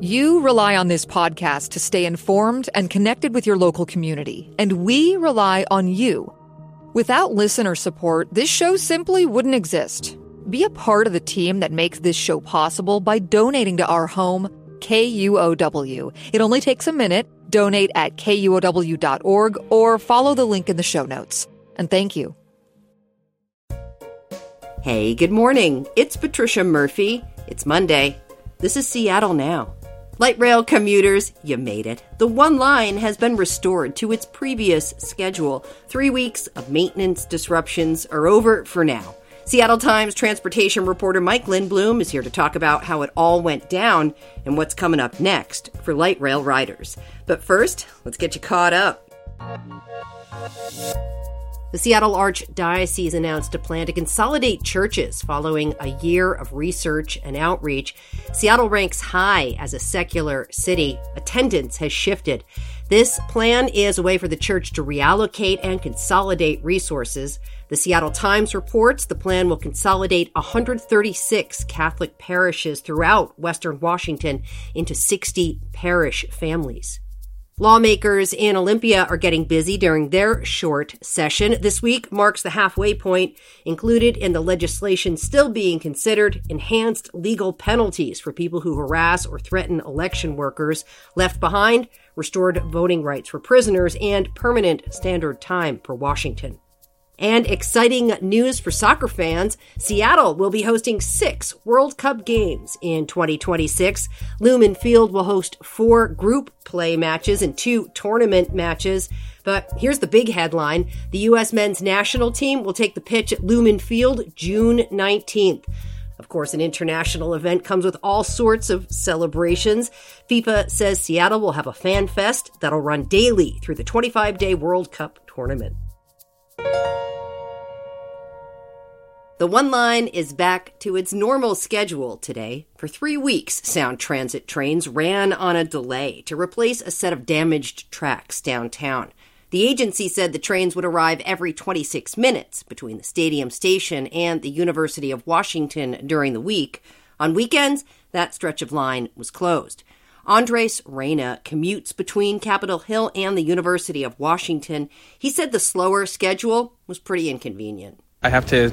You rely on this podcast to stay informed and connected with your local community, and we rely on you. Without listener support, this show simply wouldn't exist. Be a part of the team that makes this show possible by donating to our home, KUOW. It only takes a minute. Donate at KUOW.org or follow the link in the show notes. And thank you. Hey, good morning. It's Patricia Murphy. It's Monday. This is Seattle Now. Light rail commuters, you made it. The one line has been restored to its previous schedule. Three weeks of maintenance disruptions are over for now. Seattle Times transportation reporter Mike Lindblom is here to talk about how it all went down and what's coming up next for light rail riders. But first, let's get you caught up. The Seattle Archdiocese announced a plan to consolidate churches following a year of research and outreach. Seattle ranks high as a secular city. Attendance has shifted. This plan is a way for the church to reallocate and consolidate resources. The Seattle Times reports the plan will consolidate 136 Catholic parishes throughout Western Washington into 60 parish families. Lawmakers in Olympia are getting busy during their short session. This week marks the halfway point. Included in the legislation still being considered enhanced legal penalties for people who harass or threaten election workers. Left behind, restored voting rights for prisoners and permanent standard time for Washington. And exciting news for soccer fans Seattle will be hosting six World Cup games in 2026. Lumen Field will host four group play matches and two tournament matches. But here's the big headline the U.S. men's national team will take the pitch at Lumen Field June 19th. Of course, an international event comes with all sorts of celebrations. FIFA says Seattle will have a fan fest that'll run daily through the 25 day World Cup tournament. The One Line is back to its normal schedule today. For three weeks, Sound Transit trains ran on a delay to replace a set of damaged tracks downtown. The agency said the trains would arrive every 26 minutes between the stadium station and the University of Washington during the week. On weekends, that stretch of line was closed. Andres Reyna commutes between Capitol Hill and the University of Washington. He said the slower schedule was pretty inconvenient. I have to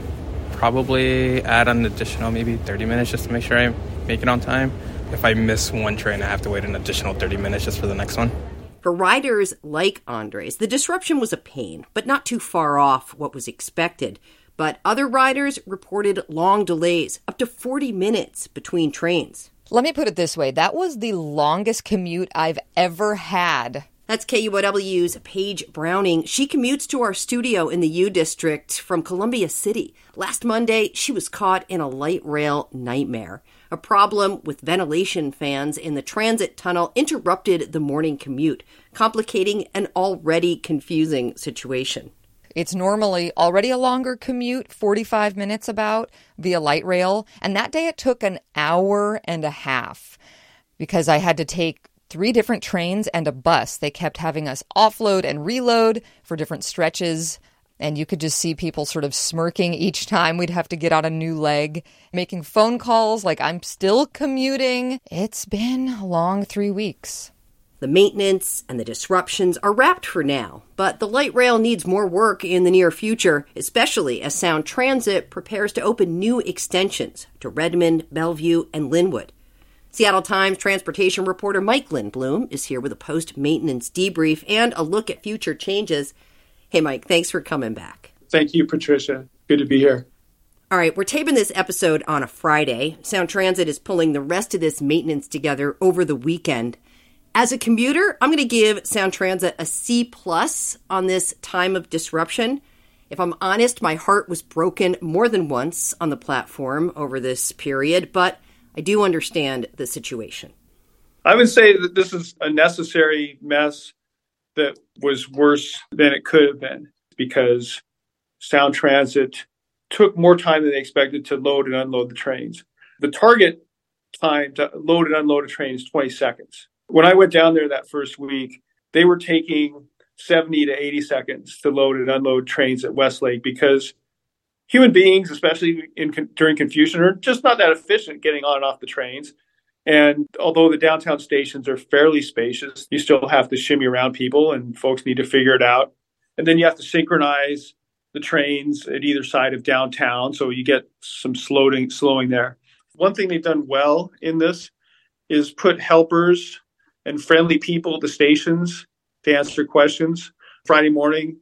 probably add an additional maybe 30 minutes just to make sure I make it on time. If I miss one train, I have to wait an additional 30 minutes just for the next one. For riders like Andres, the disruption was a pain, but not too far off what was expected. But other riders reported long delays, up to 40 minutes between trains. Let me put it this way that was the longest commute I've ever had that's KUOW's Paige Browning. She commutes to our studio in the U District from Columbia City. Last Monday, she was caught in a light rail nightmare. A problem with ventilation fans in the transit tunnel interrupted the morning commute, complicating an already confusing situation. It's normally already a longer commute, 45 minutes about, via light rail, and that day it took an hour and a half because I had to take three different trains and a bus. They kept having us offload and reload for different stretches. And you could just see people sort of smirking each time we'd have to get on a new leg, making phone calls like I'm still commuting. It's been a long three weeks. The maintenance and the disruptions are wrapped for now, but the light rail needs more work in the near future, especially as Sound Transit prepares to open new extensions to Redmond, Bellevue, and Lynnwood. Seattle Times transportation reporter Mike Lindblom is here with a post maintenance debrief and a look at future changes. Hey, Mike, thanks for coming back. Thank you, Patricia. Good to be here. All right, we're taping this episode on a Friday. Sound Transit is pulling the rest of this maintenance together over the weekend. As a commuter, I'm going to give Sound Transit a C plus on this time of disruption. If I'm honest, my heart was broken more than once on the platform over this period, but I do understand the situation. I would say that this is a necessary mess that was worse than it could have been because Sound Transit took more time than they expected to load and unload the trains. The target time to load and unload a train is 20 seconds. When I went down there that first week, they were taking 70 to 80 seconds to load and unload trains at Westlake because human beings, especially in, during confusion, are just not that efficient getting on and off the trains. And although the downtown stations are fairly spacious, you still have to shimmy around people and folks need to figure it out. And then you have to synchronize the trains at either side of downtown. So you get some slowing, slowing there. One thing they've done well in this is put helpers and friendly people at the stations to answer questions. Friday morning,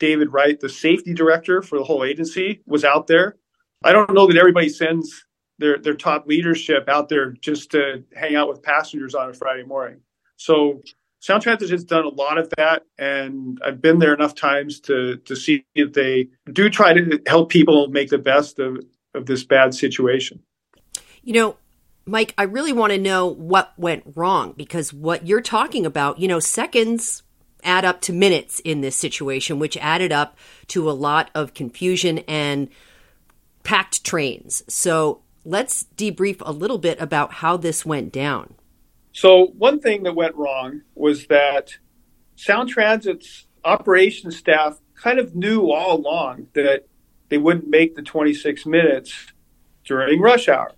David Wright, the safety director for the whole agency, was out there. I don't know that everybody sends their their top leadership out there just to hang out with passengers on a Friday morning. So Sound Transit has done a lot of that, and I've been there enough times to to see that they do try to help people make the best of, of this bad situation. You know, Mike, I really want to know what went wrong because what you're talking about, you know, seconds add up to minutes in this situation, which added up to a lot of confusion and packed trains. So let's debrief a little bit about how this went down. So, one thing that went wrong was that Sound Transit's operations staff kind of knew all along that they wouldn't make the 26 minutes during rush hour.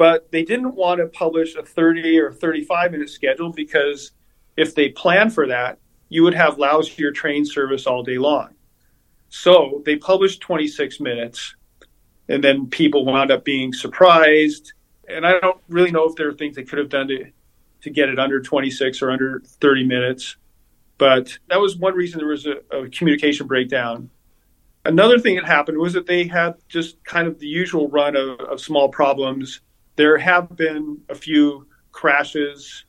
But they didn't want to publish a 30 or 35 minute schedule because if they planned for that, you would have lousier train service all day long. So they published 26 minutes, and then people wound up being surprised. And I don't really know if there are things they could have done to, to get it under 26 or under 30 minutes. But that was one reason there was a, a communication breakdown. Another thing that happened was that they had just kind of the usual run of, of small problems. There have been a few crashes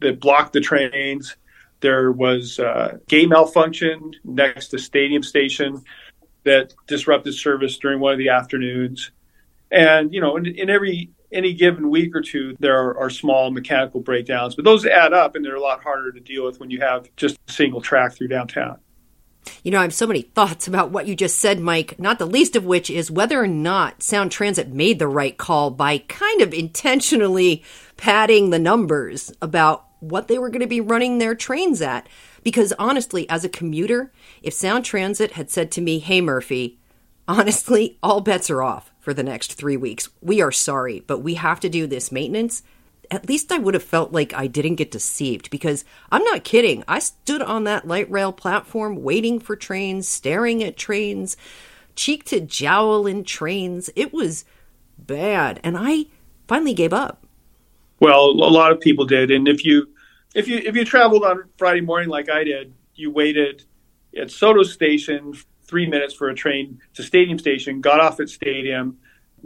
that blocked the trains there was a gate malfunction next to Stadium Station that disrupted service during one of the afternoons. And, you know, in, in every any given week or two, there are, are, small mechanical breakdowns, but those add up and they're a lot harder to deal with when you have just a single track through downtown. You know, I have so many thoughts about what you just said, Mike, not the least of which is whether or not Sound Transit made the right call by kind of intentionally padding the numbers about what they were going to be running their trains at. Because honestly, as a commuter, if Sound Transit had said to me, Hey, Murphy, honestly, all bets are off for the next three weeks. We are sorry, but we have to do this maintenance. At least I would have felt like I didn't get deceived because I'm not kidding. I stood on that light rail platform waiting for trains, staring at trains, cheek to jowl in trains. It was bad. And I finally gave up. Well, a lot of people did. And if you if you if you traveled on Friday morning like I did, you waited at SODO Station three minutes for a train to Stadium Station, got off at Stadium,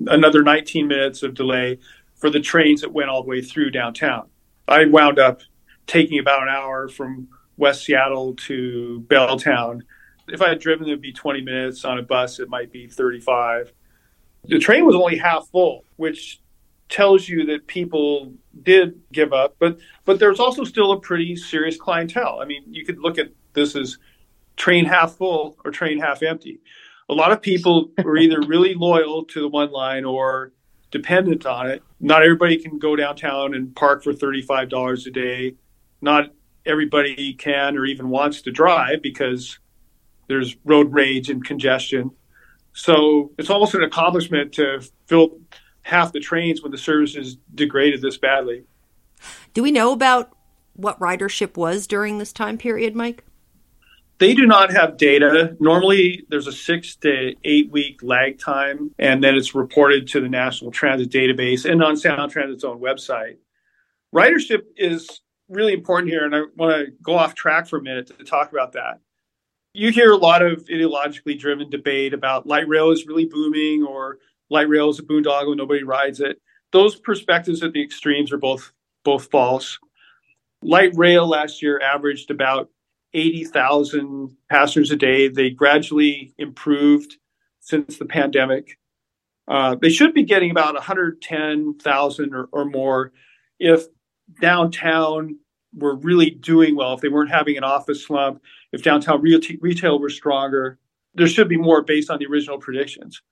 another 19 minutes of delay for the trains that went all the way through downtown. I wound up taking about an hour from West Seattle to Belltown. If I had driven, it would be 20 minutes. On a bus, it might be 35. The train was only half full, which tells you that people did give up, but but there's also still a pretty serious clientele. I mean, you could look at this as train half full or train half empty. A lot of people were either really loyal to the one line or dependent on it. Not everybody can go downtown and park for $35 a day. Not everybody can or even wants to drive because there's road rage and congestion. So it's almost an accomplishment to fill half the trains when the service is degraded this badly. Do we know about what ridership was during this time period, Mike? They do not have data. Normally, there's a six to eight week lag time, and then it's reported to the National Transit Database and on Sound Transit's own website. Ridership is really important here, and I want to go off track for a minute to talk about that. You hear a lot of ideologically driven debate about light rail is really booming or light rail is a boondoggle, nobody rides it. Those perspectives at the extremes are both both false. Light rail last year averaged about 80,000 passengers a day. They gradually improved since the pandemic. Uh, they should be getting about 110,000 or, or more if downtown were really doing well, if they weren't having an office slump, if downtown retail were stronger. There should be more based on the original predictions.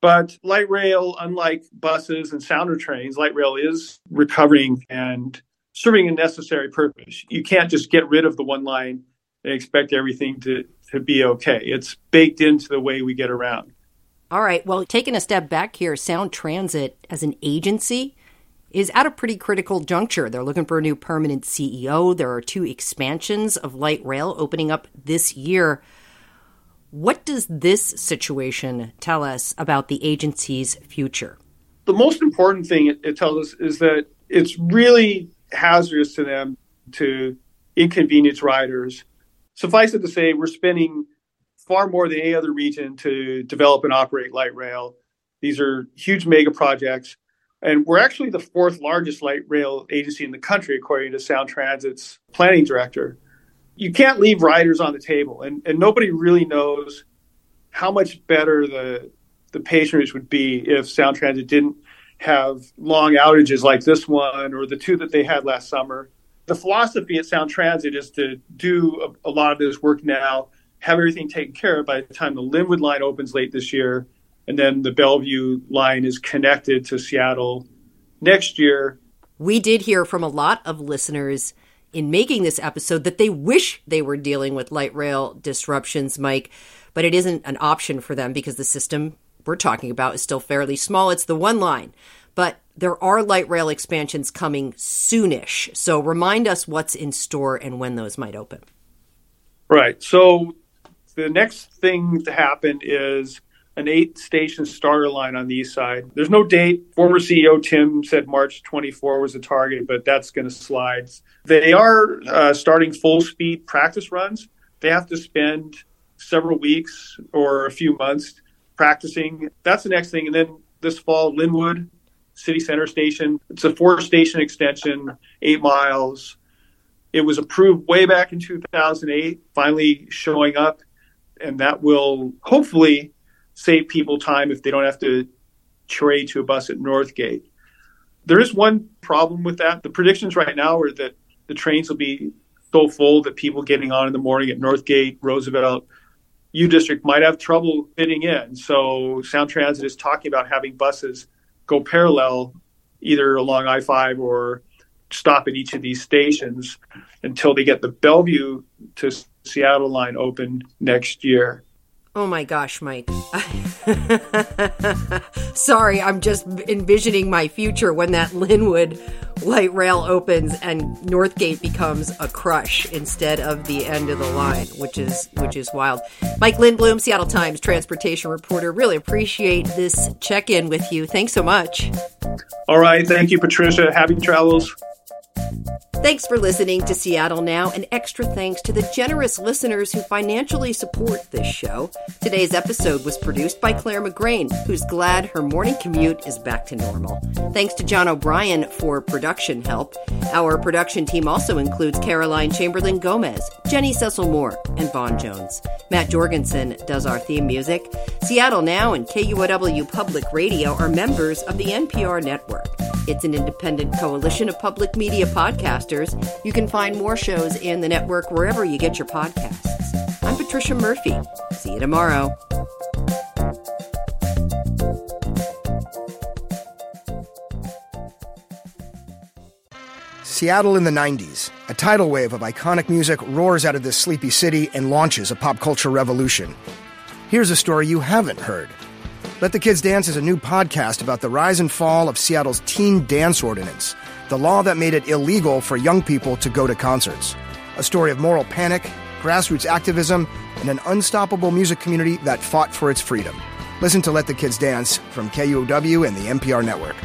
But light rail, unlike buses and sounder trains, light rail is recovering and serving a necessary purpose. You can't just get rid of the one line and expect everything to, to be okay. It's baked into the way we get around. All right. Well, taking a step back here, Sound Transit as an agency is at a pretty critical juncture. They're looking for a new permanent CEO. There are two expansions of light rail opening up this year. What does this situation tell us about the agency's future? The most important thing it, it tells us is that it's really hazardous to them to inconvenience riders. Suffice it to say, we're spending far more than any other region to develop and operate light rail. These are huge mega projects. And we're actually the fourth largest light rail agency in the country, according to Sound Transit's planning director. You can't leave riders on the table, and, and nobody really knows how much better the the patronage would be if Sound Transit didn't have long outages like this one or the two that they had last summer. The philosophy at Sound Transit is to do a, a lot of this work now, have everything taken care of by the time the Lynnwood line opens late this year, and then the Bellevue line is connected to Seattle next year. We did hear from a lot of listeners in making this episode that they wish they were dealing with light rail disruptions, Mike, but it isn't an option for them because the system we're talking about is still fairly small. It's the one line. But there are light rail expansions coming soonish. So remind us what's in store and when those might open. Right. So the next thing to happen is an eight station starter line on the east side. There's no date. Former CEO Timm said March 24 was the target, but that's going to slide. They are uh, starting full speed practice runs. They have to spend several weeks or a few months practicing. That's the next thing. And then this fall, Lynnwood City Center Station. It's a four station extension, eight miles. It was approved way back in 2008, finally showing up. And that will hopefully save people time if they don't have to trade to a bus at Northgate. There is one problem with that. The predictions right now are that the trains will be so full that people getting on in the morning at Northgate, Roosevelt, U District might have trouble fitting in. So Sound Transit is talking about having buses go parallel either along I 5 or stop at each of these stations until they get the Bellevue to Seattle line open next year. Oh my gosh, Mike. Sorry, I'm just envisioning my future when that Lynnwood light rail opens and Northgate becomes a crush instead of the end of the line, which is which is wild. Mike Lindblom, Seattle Times transportation reporter. Really appreciate this check-in with you. Thanks so much. All right, thank you, Patricia. Happy travels. Thanks for listening to Seattle Now, and extra thanks to the generous listeners who financially support this show. Today's episode was produced by Claire McGrain, who's glad her morning commute is back to normal. Thanks to John O'Brien for production help. Our production team also includes Caroline Chamberlain Gomez, Jenny Cecil Moore, and Vaughn Jones. Matt Jorgensen does our theme music. Seattle Now and KUOW Public Radio are members of the NPR network. It's an independent coalition of public media podcasters. You can find more shows in the network wherever you get your podcasts. I'm Patricia Murphy. See you tomorrow. Seattle in the 90s. A tidal wave of iconic music roars out of this sleepy city and launches a pop culture revolution. Here's a story you haven't heard. Let the Kids Dance is a new podcast about the rise and fall of Seattle's teen dance ordinance, the law that made it illegal for young people to go to concerts. A story of moral panic, grassroots activism, and an unstoppable music community that fought for its freedom. Listen to Let the Kids Dance from KUOW and the NPR network.